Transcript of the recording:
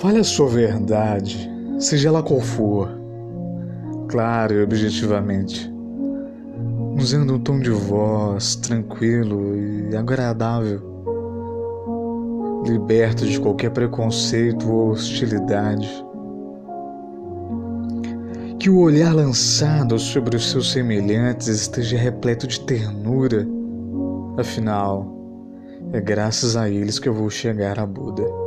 Fale a sua verdade, seja ela qual for, claro e objetivamente, usando um tom de voz tranquilo e agradável, liberto de qualquer preconceito ou hostilidade. Que o olhar lançado sobre os seus semelhantes esteja repleto de ternura, afinal, é graças a eles que eu vou chegar a Buda.